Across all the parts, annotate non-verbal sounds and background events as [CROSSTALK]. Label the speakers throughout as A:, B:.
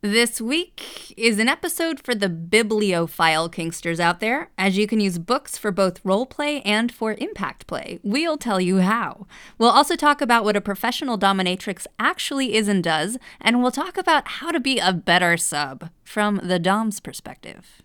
A: This week is an episode for the bibliophile kinksters out there, as you can use books for both roleplay and for impact play. We'll tell you how. We'll also talk about what a professional dominatrix actually is and does, and we'll talk about how to be a better sub from the Dom's perspective.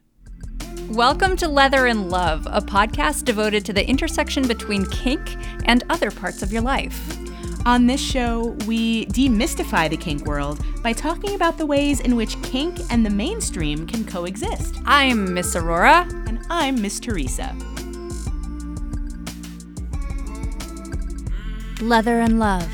A: Welcome to Leather and Love, a podcast devoted to the intersection between kink and other parts of your life.
B: On this show, we demystify the kink world by talking about the ways in which kink and the mainstream can coexist.
A: I'm Miss Aurora.
B: And I'm Miss Teresa.
A: Leather and Love.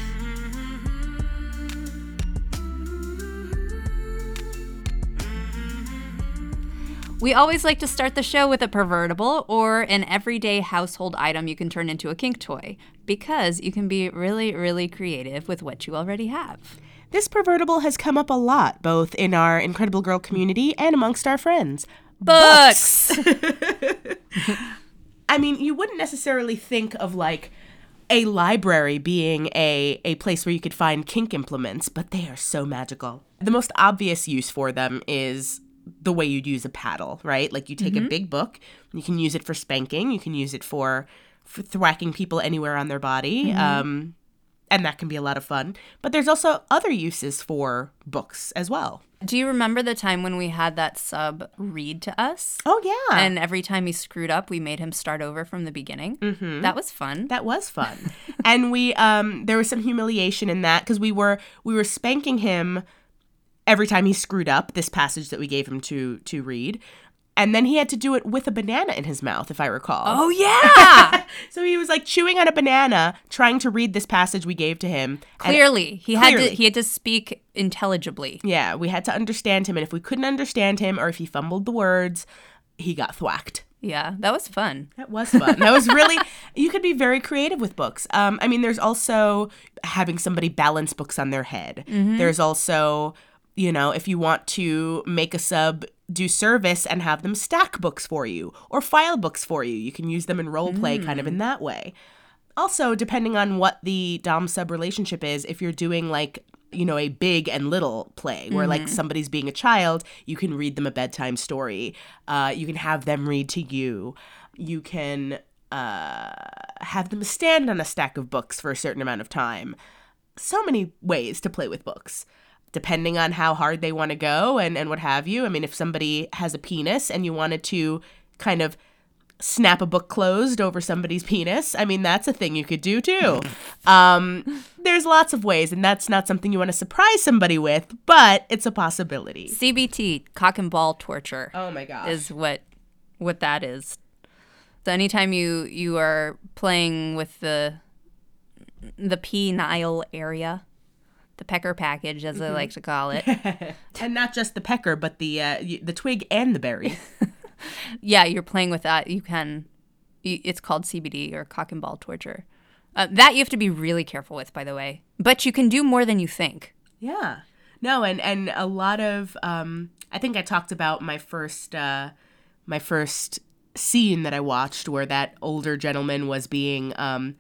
A: We always like to start the show with a pervertible or an everyday household item you can turn into a kink toy because you can be really, really creative with what you already have.
B: This pervertible has come up a lot, both in our Incredible Girl community and amongst our friends.
A: Books! [LAUGHS]
B: I mean, you wouldn't necessarily think of like a library being a, a place where you could find kink implements, but they are so magical. The most obvious use for them is the way you'd use a paddle, right? Like you take mm-hmm. a big book, you can use it for spanking, you can use it for, for thwacking people anywhere on their body. Mm-hmm. Um, and that can be a lot of fun. But there's also other uses for books as well.
A: Do you remember the time when we had that sub read to us?
B: Oh yeah.
A: And every time he screwed up, we made him start over from the beginning. Mm-hmm. That was fun.
B: That was fun. and we um there was some humiliation in that because we were we were spanking him every time he screwed up this passage that we gave him to to read and then he had to do it with a banana in his mouth if i recall
A: oh [LAUGHS] yeah
B: so he was like chewing on a banana trying to read this passage we gave to him
A: clearly he clearly. had to he had to speak intelligibly
B: yeah we had to understand him and if we couldn't understand him or if he fumbled the words he got thwacked
A: yeah, that was fun.
B: That was fun. That was really, [LAUGHS] you could be very creative with books. Um, I mean, there's also having somebody balance books on their head. Mm-hmm. There's also you know, if you want to make a sub do service and have them stack books for you or file books for you, you can use them in role play mm. kind of in mm. that way. Also, depending on what the Dom sub relationship is, if you're doing like you know, a big and little play where mm-hmm. like somebody's being a child, you can read them a bedtime story. Uh, you can have them read to you. You can uh, have them stand on a stack of books for a certain amount of time. So many ways to play with books depending on how hard they want to go and, and what have you. I mean, if somebody has a penis and you wanted to kind of snap a book closed over somebody's [LAUGHS] penis, I mean, that's a thing you could do too. [LAUGHS] Um, there's lots of ways, and that's not something you want to surprise somebody with, but it's a possibility.
A: CBT, cock and ball torture.
B: Oh my gosh.
A: Is what what that is. So anytime you you are playing with the the penile area, the pecker package, as mm-hmm. I like to call it, [LAUGHS]
B: and not just the pecker, but the uh, the twig and the berry. [LAUGHS]
A: yeah, you're playing with that. You can. It's called CBT or cock and ball torture. Uh, that you have to be really careful with, by the way. But you can do more than you think.
B: Yeah. No, and and a lot of um, I think I talked about my first uh, my first scene that I watched where that older gentleman was being um,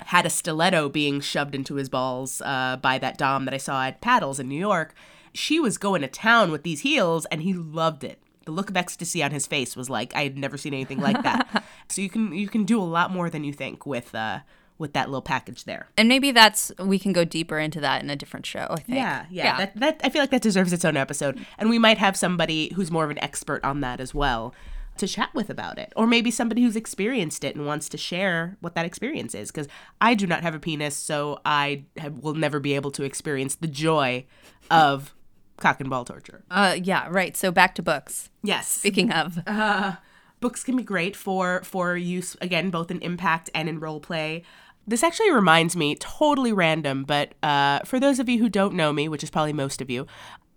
B: had a stiletto being shoved into his balls uh, by that dom that I saw at Paddles in New York. She was going to town with these heels, and he loved it. The look of ecstasy on his face was like I had never seen anything like that. [LAUGHS] so you can you can do a lot more than you think with uh, with that little package there.
A: And maybe that's we can go deeper into that in a different show. I think.
B: Yeah, yeah. yeah. That, that I feel like that deserves its own episode, and we might have somebody who's more of an expert on that as well to chat with about it. Or maybe somebody who's experienced it and wants to share what that experience is. Because I do not have a penis, so I will never be able to experience the joy of cock and ball torture.
A: Uh, yeah, right. So back to books.
B: Yes.
A: Speaking of.
B: Uh, books can be great for for use again both in impact and in role play this actually reminds me totally random but uh, for those of you who don't know me which is probably most of you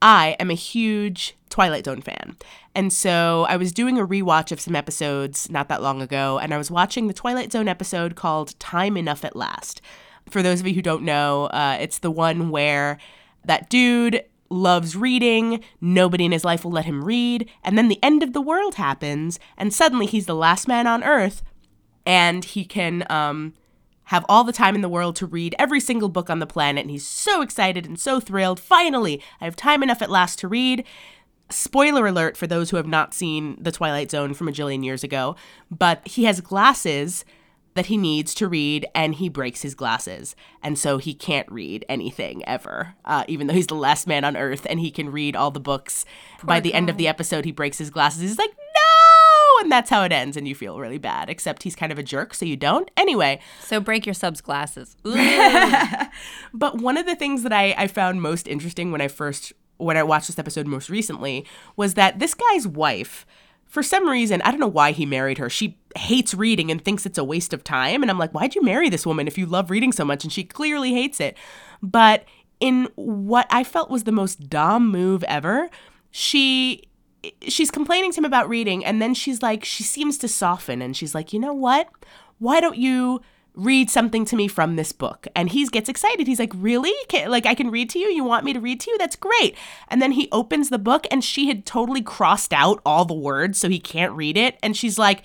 B: I am a huge Twilight Zone fan. And so I was doing a rewatch of some episodes not that long ago, and I was watching the Twilight Zone episode called Time Enough at Last. For those of you who don't know, uh, it's the one where that dude loves reading, nobody in his life will let him read, and then the end of the world happens, and suddenly he's the last man on earth, and he can um, have all the time in the world to read every single book on the planet. And he's so excited and so thrilled. Finally, I have time enough at last to read. Spoiler alert for those who have not seen The Twilight Zone from a jillion years ago, but he has glasses that he needs to read and he breaks his glasses. And so he can't read anything ever, uh, even though he's the last man on earth and he can read all the books. By the end of the episode, he breaks his glasses. He's like! And that's how it ends. And you feel really bad, except he's kind of a jerk, so you don't. Anyway,
A: So break your sub's glasses. [LAUGHS]
B: But one of the things that I, I found most interesting when I first when I watched this episode most recently was that this guy's wife, for some reason, I don't know why he married her. She hates reading and thinks it's a waste of time. And I'm like, why'd you marry this woman if you love reading so much? And she clearly hates it. But in what I felt was the most Dom move ever, she she's complaining to him about reading and then she's like she seems to soften and she's like you know what? Why don't you read something to me from this book? And he gets excited. He's like really? Can, like i can read to you? You want me to read to you? That's great. And then he opens the book and she had totally crossed out all the words so he can't read it. And she's like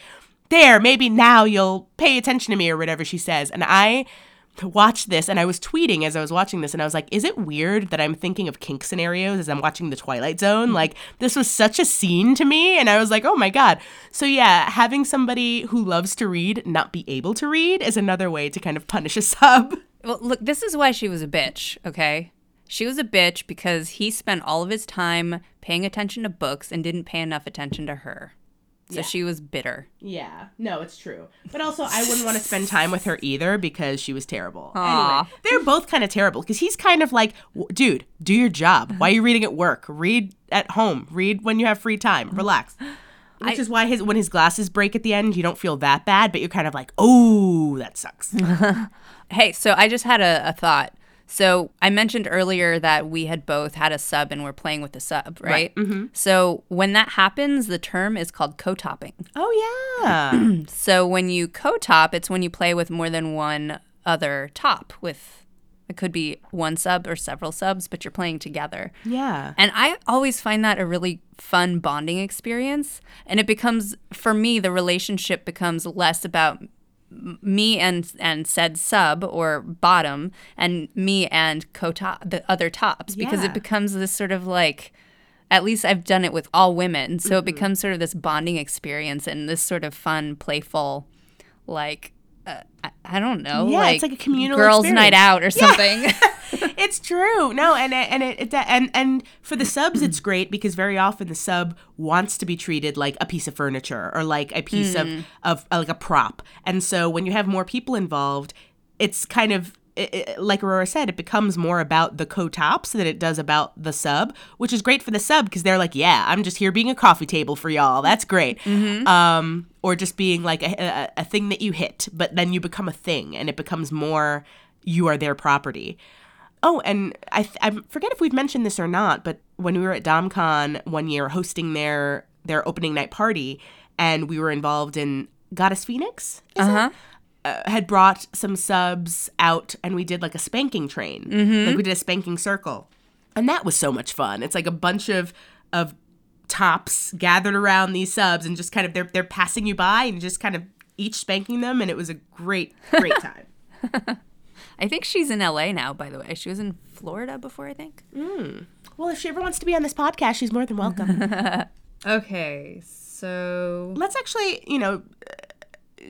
B: there maybe now you'll pay attention to me or whatever she says. And i watched this and I was tweeting as I was watching this and I was like, is it weird that I'm thinking of kink scenarios as I'm watching The Twilight Zone? Mm-hmm. Like, this was such a scene to me. And I was like, oh my God. So, yeah, having somebody who loves to read not be able to read is another way to kind of punish a sub. [LAUGHS]
A: Well, look, this is why she was a bitch, okay? She was a bitch because he spent all of his time paying attention to books and didn't pay enough attention to her. So
B: Yeah.
A: she was bitter.
B: Yeah, no, it's true. But also, I wouldn't want to spend time with her either because she was terrible. Anyway, they're both kind of terrible because he's kind of like, dude, do your job. Why are you reading at work? Read at home. Read when you have free time. Relax. [GASPS] Which is why his when his glasses break at the end, you don't feel that bad, but you're kind of like, oh, that sucks. [LAUGHS]
A: Hey, so I just had a, a thought. So I mentioned earlier that we had both had a sub and we're playing with the sub, right?
B: Mm-hmm.
A: So when that happens, the term is called co-topping.
B: oh yeah, [CLEARS THROAT]
A: So when you co-top, it's when you play with more than one other top with it could be one sub or several subs, but you're playing together.
B: yeah.
A: And I always find that a really fun bonding experience. And it becomes, for me, the relationship becomes less about me and and said sub or bottom and me and co top the other tops because
B: Yeah.
A: it becomes this sort of like at least I've done it with all women so it becomes sort of this bonding experience and this sort of fun playful like uh, I, don't know
B: Yeah,
A: like
B: it's like a communal
A: girls night out or something [LAUGHS]
B: it's true. No, and it- and it, it and and for the subs, it's great because very often the sub wants to be treated like a piece of furniture or like a piece of of uh, like a prop. And so when you have more people involved, it's kind of it, it- like Aurora said, it becomes more about the co-tops than it does about the sub, which is great for the sub because they're like, yeah, I'm just here being a coffee table for y'all. That's great. Um, or just being like a, a, a thing that you hit, but then you become a thing and it becomes more you are their property. Oh, and I, th- I forget if we've mentioned this or not, but when we were at DomCon one year hosting their their opening night party, and we were involved in Goddess Phoenix, is it? Uh, had brought some subs out, and we did like a spanking train, like we did a spanking circle, and that was so much fun. It's like a bunch of of tops gathered around these subs, and just kind of they're they're passing you by, and just kind of each spanking them, and it was a great great [LAUGHS] time.
A: I think she's in LA now, by the way. She was in Florida before, I think. Mm.
B: Well, if she ever wants to be on this podcast, she's more than welcome. [LAUGHS]
A: Okay, so
B: let's actually, you know,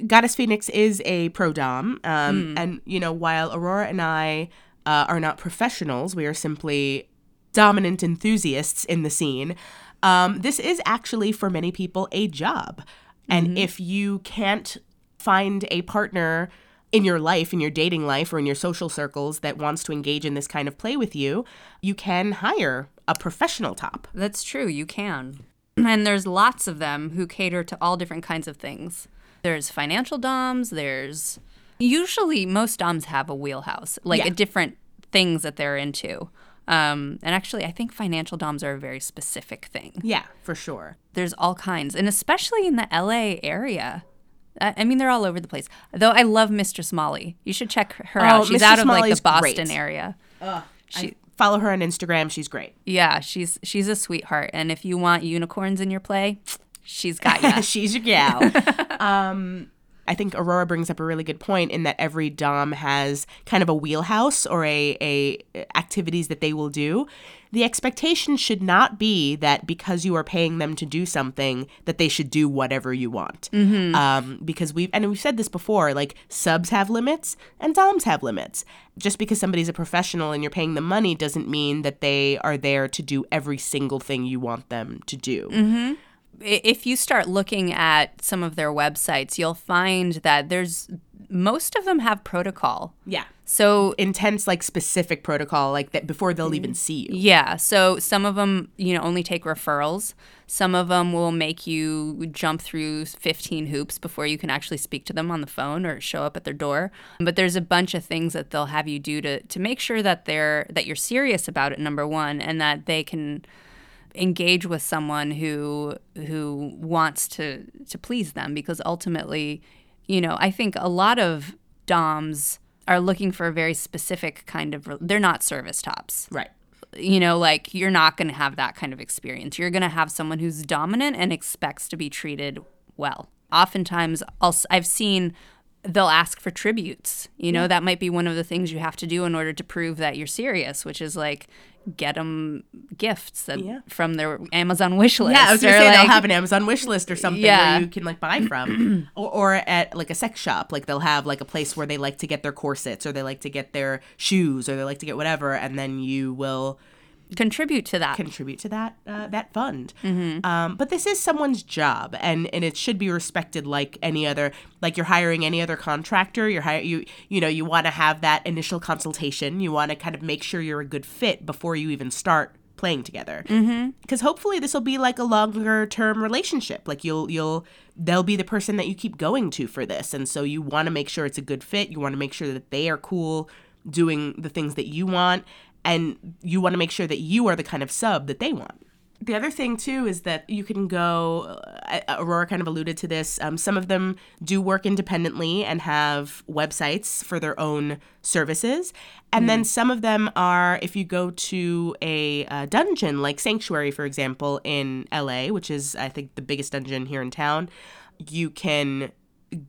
B: Goddess Phoenix is a pro dom, um, and you know, while Aurora and I uh, are not professionals, we are simply dominant enthusiasts in the scene. Um, this is actually for many people a job, and if you can't find a partner in your life, in your dating life, or in your social circles that wants to engage in this kind of play with you, you can hire a professional top.
A: that's true. You can. And there's lots of them who cater to all different kinds of things. There's financial DOMs, there's usually most DOMs have a wheelhouse, like
B: Yeah.
A: a different things that they're into. Um, and actually, I think financial DOMs are a very specific thing.
B: Yeah, for sure.
A: There's all kinds, and especially in the LA area. I mean, they're all over the place. Though I love Mistress Molly. You should check her out.
B: Oh,
A: She's
B: Mistress
A: out of like the Boston
B: great.
A: area.
B: I follow her on Instagram. She's great.
A: Yeah, she's she's a sweetheart. And if you want unicorns in your play, she's got you. [LAUGHS]
B: She's your gal. um, I think Aurora brings up a really good point in that every dom has kind of a wheelhouse or a, a activities that they will do. The expectation should not be that because you are paying them to do something that they should do whatever you want. Um, because we've and we've said this before, like subs have limits and doms have limits. Just because somebody's a professional and you're paying them money doesn't mean that they are there to do every single thing you want them to do.
A: I- If you start looking at some of their websites, you'll find that there's most of them have protocol.
B: Yeah.
A: So
B: Intense, like specific protocol, like that before they'll even mm. see you.
A: Yeah. So some of them, you know, only take referrals. Some of them will make you jump through 15 hoops before you can actually speak to them on the phone or show up at their door. But there's a bunch of things that they'll have you do to to make sure that they're that you're serious about it number 1 and that they can engage with someone who who wants to to please them because ultimately, you know, I think a lot of doms are looking for a very specific kind of they're not service tops
B: Right.
A: you know, like you're not going to have that kind of experience. You're going to have someone who's dominant and expects to be treated well. Oftentimes, also, I've seen they'll ask for tributes. You know, that might be one of the things you have to do in order to prove that you're serious, which is like get them gifts that,
B: Yeah.
A: from their Amazon wish list.
B: Yeah, I was gonna
A: or,
B: say
A: like-
B: they'll have an Amazon wish list or something
A: Yeah.
B: where you can like buy from, [CLEARS THROAT] or, or at like a sex shop, like they'll have like a place where they like to get their corsets or they like to get their shoes or they like to get whatever, and then you will
A: contribute to that.
B: contribute to that uh, that fund. Um, but this is someone's job, and and it should be respected like any other. Like you're hiring any other contractor. You're hire you you know you want to have that initial consultation. You want to kind of make sure you're a good fit before you even start playing together. Because hopefully this will be like a longer term relationship. Like you'll you'll they'll be the person that you keep going to for this, and so you want to make sure it's a good fit. You want to make sure that they are cool doing the things that you want and you want to make sure that you are the kind of sub that they want. The other thing too is that you can go. Uh, Aurora kind of alluded to this. Um, some of them do work independently and have websites for their own services, and then some of them are. If you go to a, uh dungeon like Sanctuary, for example, in LA, which is I think the biggest dungeon here in town, you can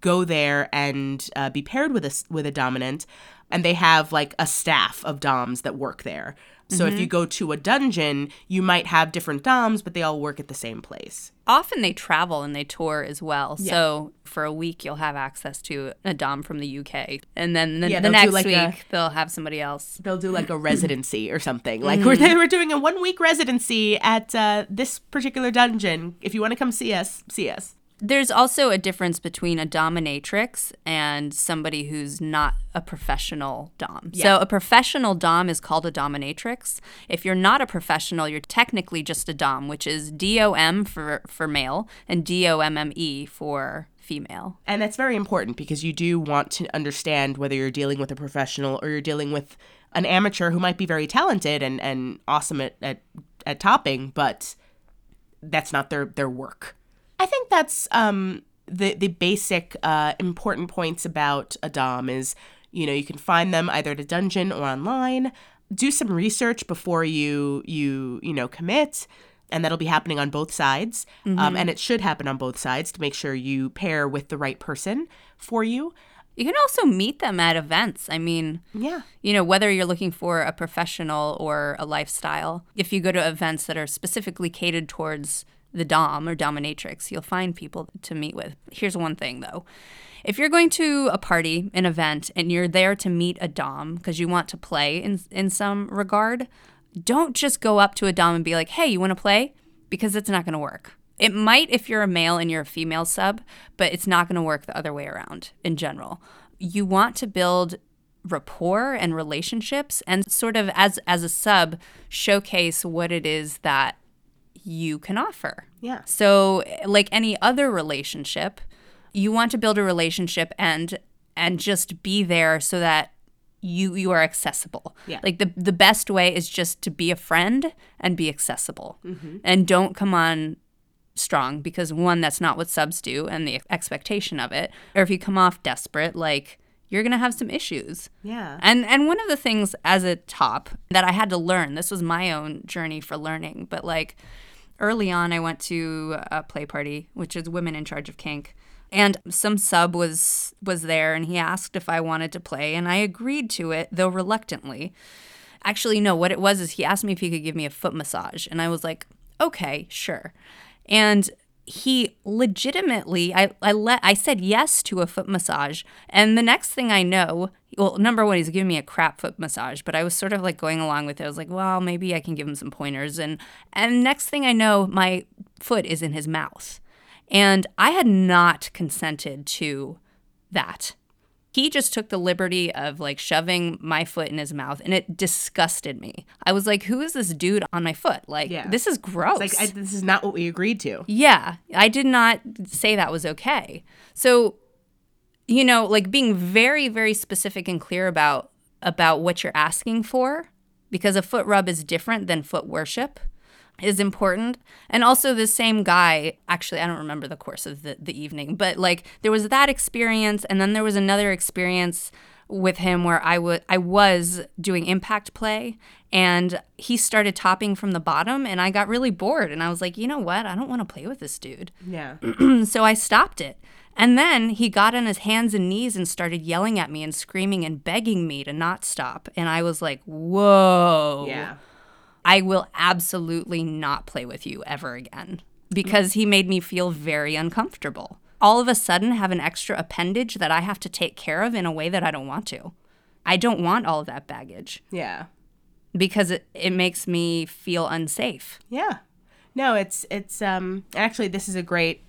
B: go there and uh, be paired with a with a dominant, and they have like a staff of doms that work there. So if you go to a dungeon, you might have different doms, but they all work at the same place.
A: Often they travel and they tour as well. So for a week, you'll have access to a Dom from the UK. And then the,
B: Yeah,
A: the next
B: like
A: week,
B: a-
A: they'll have somebody else.
B: They'll do like a [CLEARS THROAT] residency or something. Like we're, they [LAUGHS] were doing a one week residency at uh, this particular dungeon. If you want to come see us, see us.
A: There's also a difference between a dominatrix and somebody who's not a professional dom. So a professional dom is called a dominatrix. If you're not a professional, you're technically just a dom, which is D O M for for male and D O M M E for female.
B: And that's very important because you do want to understand whether you're dealing with a professional or you're dealing with an amateur who might be very talented and, and awesome at, at, at topping, but that's not their, their work. I think that's um, the, the basic uh, important points about a Dom is, you know, you can find them either at a dungeon or online. Do some research before you you you know commit and that'll be happening on both sides um, and it should happen on both sides to make sure you pair with the right person for you
A: You can also meet them at events. I mean,
B: yeah
A: you know, whether you're looking for a professional or a lifestyle, if you go to events that are specifically catered towards the Dom or Dominatrix, you'll find people to meet with. Here's one thing though. If you're going to a party, an event, and you're there to meet a Dom because you want to play in, in some regard, don't just go up to a Dom and be like, hey, you want to play? Because it's not going to work. It might if you're a male and you're a female sub, but it's not going to work the other way around in general. You want to build rapport and relationships and sort of as as a sub showcase what it is that you can offer.
B: Yeah.
A: So like any other relationship, you want to build a relationship and and just be there so that you you are accessible.
B: Yeah.
A: Like the the best way is just to be a friend and be accessible. Mm-hmm. And don't come on strong because one that's not what subs do and the expectation of it. Or if you come off desperate like you're going to have some issues.
B: yeah
A: And and one of the things as a top that I had to learn, this was my own journey for learning, but like early on I went to a play party, which is women in charge of kink. And some sub was was there and he asked if I wanted to play and I agreed to it, though reluctantly. Actually, no, what it was is he asked me if he could give me a foot massage and I was like, "Okay, sure." And he legitimately I, I let I said yes to a foot massage. And the next thing I know well number one he's giving me a crap foot massage but I was sort of like going along with it. I was like well maybe I can give him some pointers. And and next thing I know my foot is in his mouth. And I had not consented to that he just took the liberty of like shoving my foot in his mouth and it disgusted me. I was like, who is this dude on my foot? Like,
B: Yeah.
A: this is gross.
B: It's like I, this is not what we agreed to.
A: Yeah, I did not say that was okay. So, you know, like being very very specific and clear about about what you're asking for because a foot rub is different than foot worship is important. And also the same guy, actually I don't remember the course of the, the evening, but like there was that experience and then there was another experience with him where I would I was doing impact play and he started topping from the bottom and I got really bored and I was like, "You know what? I don't want to play with this dude."
B: Yeah. [CLEARS THROAT]
A: so I stopped it. And then he got on his hands and knees and started yelling at me and screaming and begging me to not stop. And I was like, "Whoa."
B: Yeah.
A: I will absolutely not play with you ever again because he made me feel very uncomfortable. All of a sudden, have an extra appendage that I have to take care of in a way that I don't want to. I don't want all of that baggage
B: Yeah.
A: because it, it makes me feel unsafe.
B: Yeah. No, it's it's um actually this is a great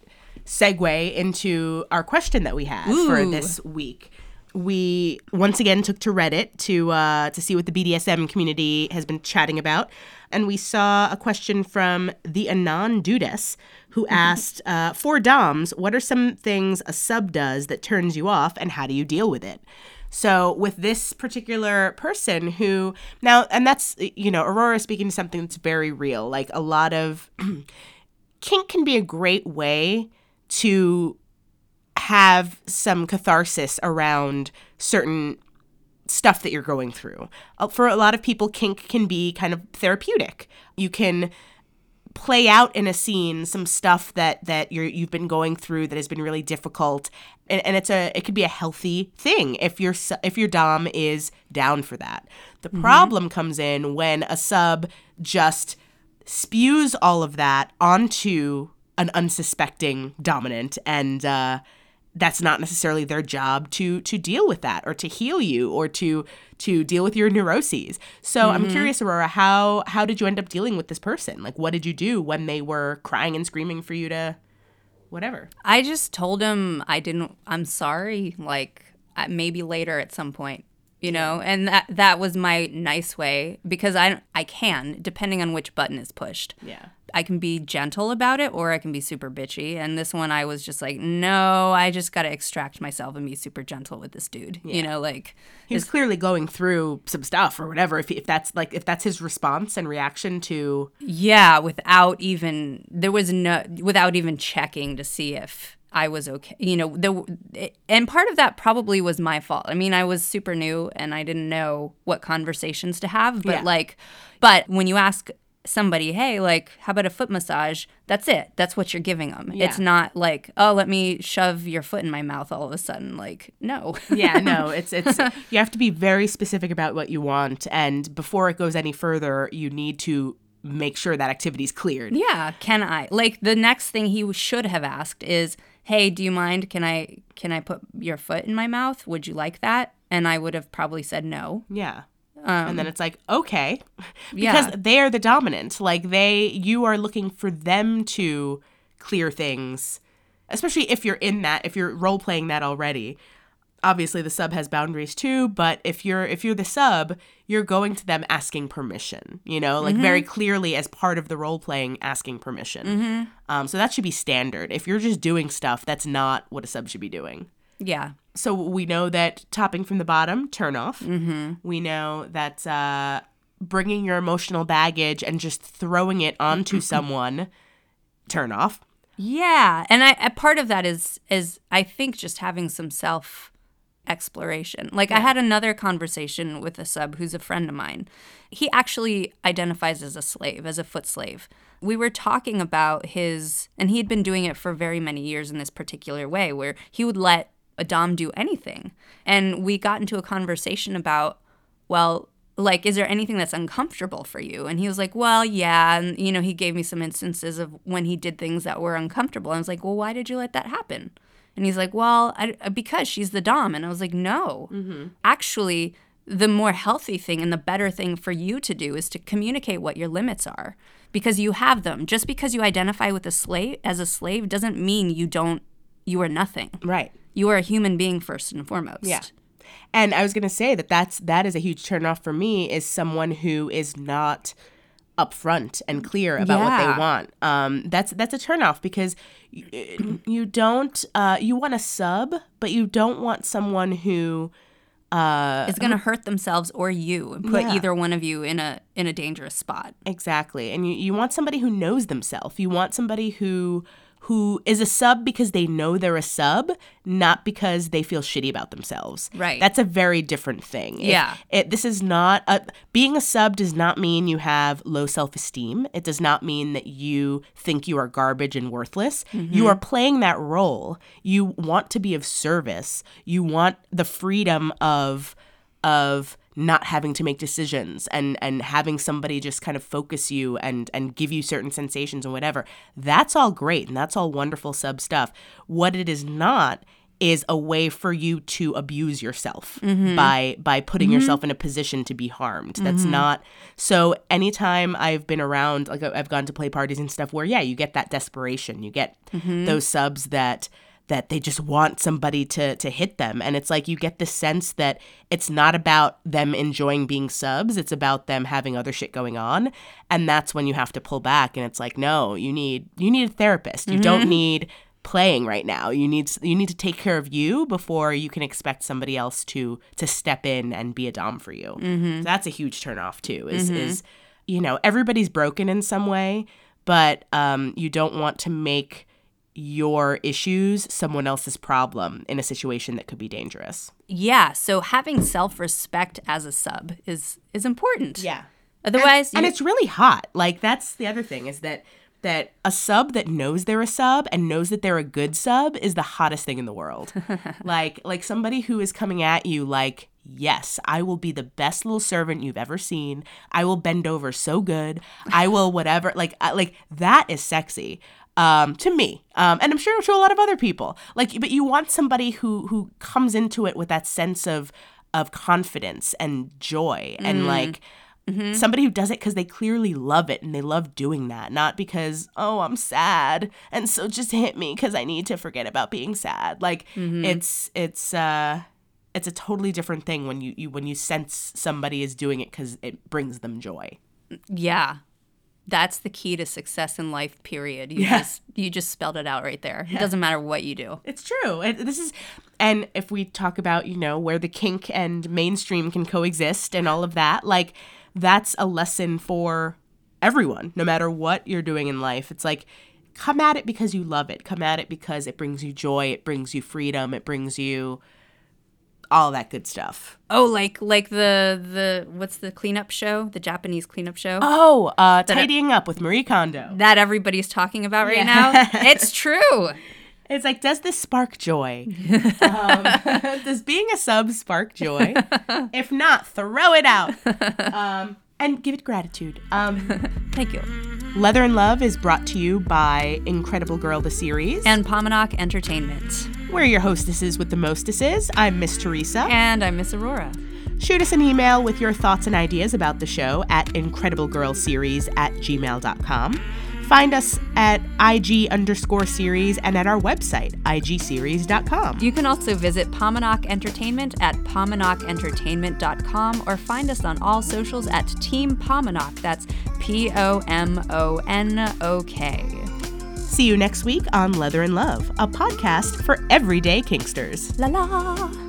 B: segue into our question that we had for this week. We once again took to Reddit to uh, to see what the BDSM community has been chatting about, and we saw a question from the Anon Dudes, who asked, uh, "For Doms, what are some things a sub does that turns you off, and how do you deal with it?" So with this particular person who now and that's you know Aurora speaking to something that's very real. Like a lot of [CLEARS THROAT] kink can be a great way to have some catharsis around certain stuff that you're going through. Uh, For a lot of people kink can be kind of therapeutic. You can play out in a scene some stuff that that you're you've been going through that has been really difficult and, and it's a it could be a healthy thing if your if your dom is down for that the problem comes in when a sub just spews all of that onto an unsuspecting dominant and uh that's not necessarily their job to to deal with that or to heal you or to to deal with your neuroses. So I'm mm-hmm. curious, Aurora, how how did you end up dealing with this person? Like, what did you do when they were crying and screaming for you to, whatever?
A: I just told him I didn't, I'm sorry, like maybe later at some point. You know, and that that was my nice way because I I can depending on which button is pushed.
B: Yeah.
A: I can be gentle about it or I can be super bitchy. And this one, I was just like, no, I just got to extract myself and be super gentle with this dude. You know, like,
B: He was clearly going through some stuff or whatever. If, if that's like if that's his response and reaction to
A: yeah, without even, there was no, without even checking to see if I was okay. You know, the, and part of that probably was my fault. I mean, I was super new and I didn't know what conversations to have. But
B: Yeah.
A: like, but when you ask, somebody, hey, like, how about a foot massage? That's it. That's what you're giving them. It's not like, oh, let me shove your foot in my mouth all of a sudden. Like, no.
B: yeah no [LAUGHS] it's it's you have to be very specific about what you want and before it goes any further you need to make sure that activity's cleared
A: yeah. Can I? Like, the next thing he should have asked is, hey, do you mind? Can I, can I put your foot in my mouth? Would you like that? And I would have probably said no.
B: yeah and then it's like okay. [LAUGHS] Because
A: Um, Yeah.
B: they're the dominant. Like they you are looking for them to clear things especially if you're in that if you're role playing that already. Obviously the sub has boundaries too but if you're if you're the sub you're going to them asking permission you know like very
A: Mm-hmm.
B: clearly as part of the role playing asking permission. Um, so that should be standard. If you're just doing stuff that's not what a sub should be doing.
A: Yeah.
B: So we know that topping from the bottom turn off mm-hmm. we know that uh, bringing your emotional baggage and just throwing it onto [LAUGHS] someone turn off
A: Yeah, and I a part of that is is I think just having some self exploration. Like I had another conversation with a sub who's a friend of mine. He actually identifies as a slave, as a foot slave. We were talking about his and he had been doing it for very many years in this particular way where he would let a dom do anything. And we got into a conversation about well, like is there anything that's uncomfortable for you? And he was like well yeah. And you know he gave me some instances of when he did things that were uncomfortable. And i was like well why did you let that happen? And he's like well I, uh, because she's the dom. And i was like no. Mm-hmm. Actually the more healthy thing and the better thing for you to do is to communicate what your limits are. Because you have them. Just because you identify with a slave as a slave doesn't mean you don't you are nothing.
B: Right.
A: You are a human being first and foremost
B: Yeah. And I was going to say that that's that is a huge turnoff for me is someone who is not upfront and clear about what they want. Um, that's that's a turnoff because you, you don't uh, you want a sub, but you don't want someone who uh,
A: is going to hurt themselves or you and put
B: Yeah.
A: either one of you in a in a dangerous spot.
B: Exactly. And you, you want somebody who knows themselves. You want somebody who who is a sub because they know they're a sub, not because they feel shitty about themselves.
A: Right.
B: That's a very different thing.
A: Yeah.
B: It, this is not a, being a sub does not mean you have low self-esteem. It does not mean that you think you are garbage and worthless. You mm-hmm. are playing that role. You want to be of service. You want the freedom of of not having to make decisions and and having somebody just kind of focus you and and give you certain sensations and whatever that's all great and that's all wonderful sub stuff. What it is not is a way for you to abuse yourself mm-hmm. by by putting mm-hmm. yourself in a position to be harmed. That's mm-hmm. not so anytime i've been around like i've gone to play parties and stuff where yeah you get that desperation. You get those subs that that they just want somebody to to hit them. And it's like you get the sense that it's not about them enjoying being subs it's about them having other shit going on. And that's when you have to pull back and it's like no you need you need a therapist. You don't mm-hmm. need playing right now. You need you need to take care of you before you can expect somebody else to to step in and be a dom for you. Mm-hmm. So that's a huge turn off too is mm-hmm. is you know everybody's broken in some way but um you don't want to make your issues someone else's problem in a situation that could be dangerous.
A: Yeah, so having self-respect as a sub is is important.
B: Yeah.
A: Otherwise,
B: And
A: you-
B: it's really hot. Like that's the other thing is that that a sub that knows they're a sub and knows that they're a good sub is the hottest thing in the world. [LAUGHS] like like somebody who is coming at you like Yes, I will be the best little servant you've ever seen. I will bend over so good. I will whatever. Like uh, like that is sexy um, to me, um, and I'm sure to a lot of other people. Like, but you want somebody who who comes into it with that sense of of confidence and joy, and like somebody who does it because they clearly love it and they love doing that, not because oh I'm sad and so just hit me because I need to forget about being sad. Like it's it's uh it's a totally different thing when you, you when you sense somebody is doing it because it brings them joy.
A: yeah. That's the key to success in life, period. You
B: Yeah.
A: just you just spelled it out right there. It doesn't matter what you do.
B: It's true. It, this is, and if we talk about you know where the kink and mainstream can coexist and all of that, like that's a lesson for everyone, no matter what you're doing in life. It's like come at it because you love it. Come at it because it brings you joy. It brings you freedom. It brings you all that good stuff.
A: Oh, like like the the what's the cleanup show? The Japanese cleanup show?
B: Oh, uh, tidying up with Marie Kondo.
A: that everybody's talking about right
B: Yeah.
A: now. It's true. [LAUGHS]
B: It's like, does this spark joy? [LAUGHS] um, [LAUGHS] does being a sub spark joy? if not, throw it out um, and give it gratitude. Um,
A: Thank you.
B: Leather and Love is brought to you by Incredible Girl the series.
A: And Pomonok Entertainment.
B: we're your hostesses with the mostesses. I'm Miss Teresa.
A: And I'm Miss Aurora.
B: Shoot us an email with your thoughts and ideas about the show at incrediblegirlseries at gmail.com. Find us at IG underscore series and at our website, igseries.com.
A: You can also visit Pomonok Entertainment at pomonokentertainment.com or find us on all socials at Team Pomonok. That's P O M O N O K.
B: See you next week on Leather and Love, a podcast for everyday kinksters.
A: La la.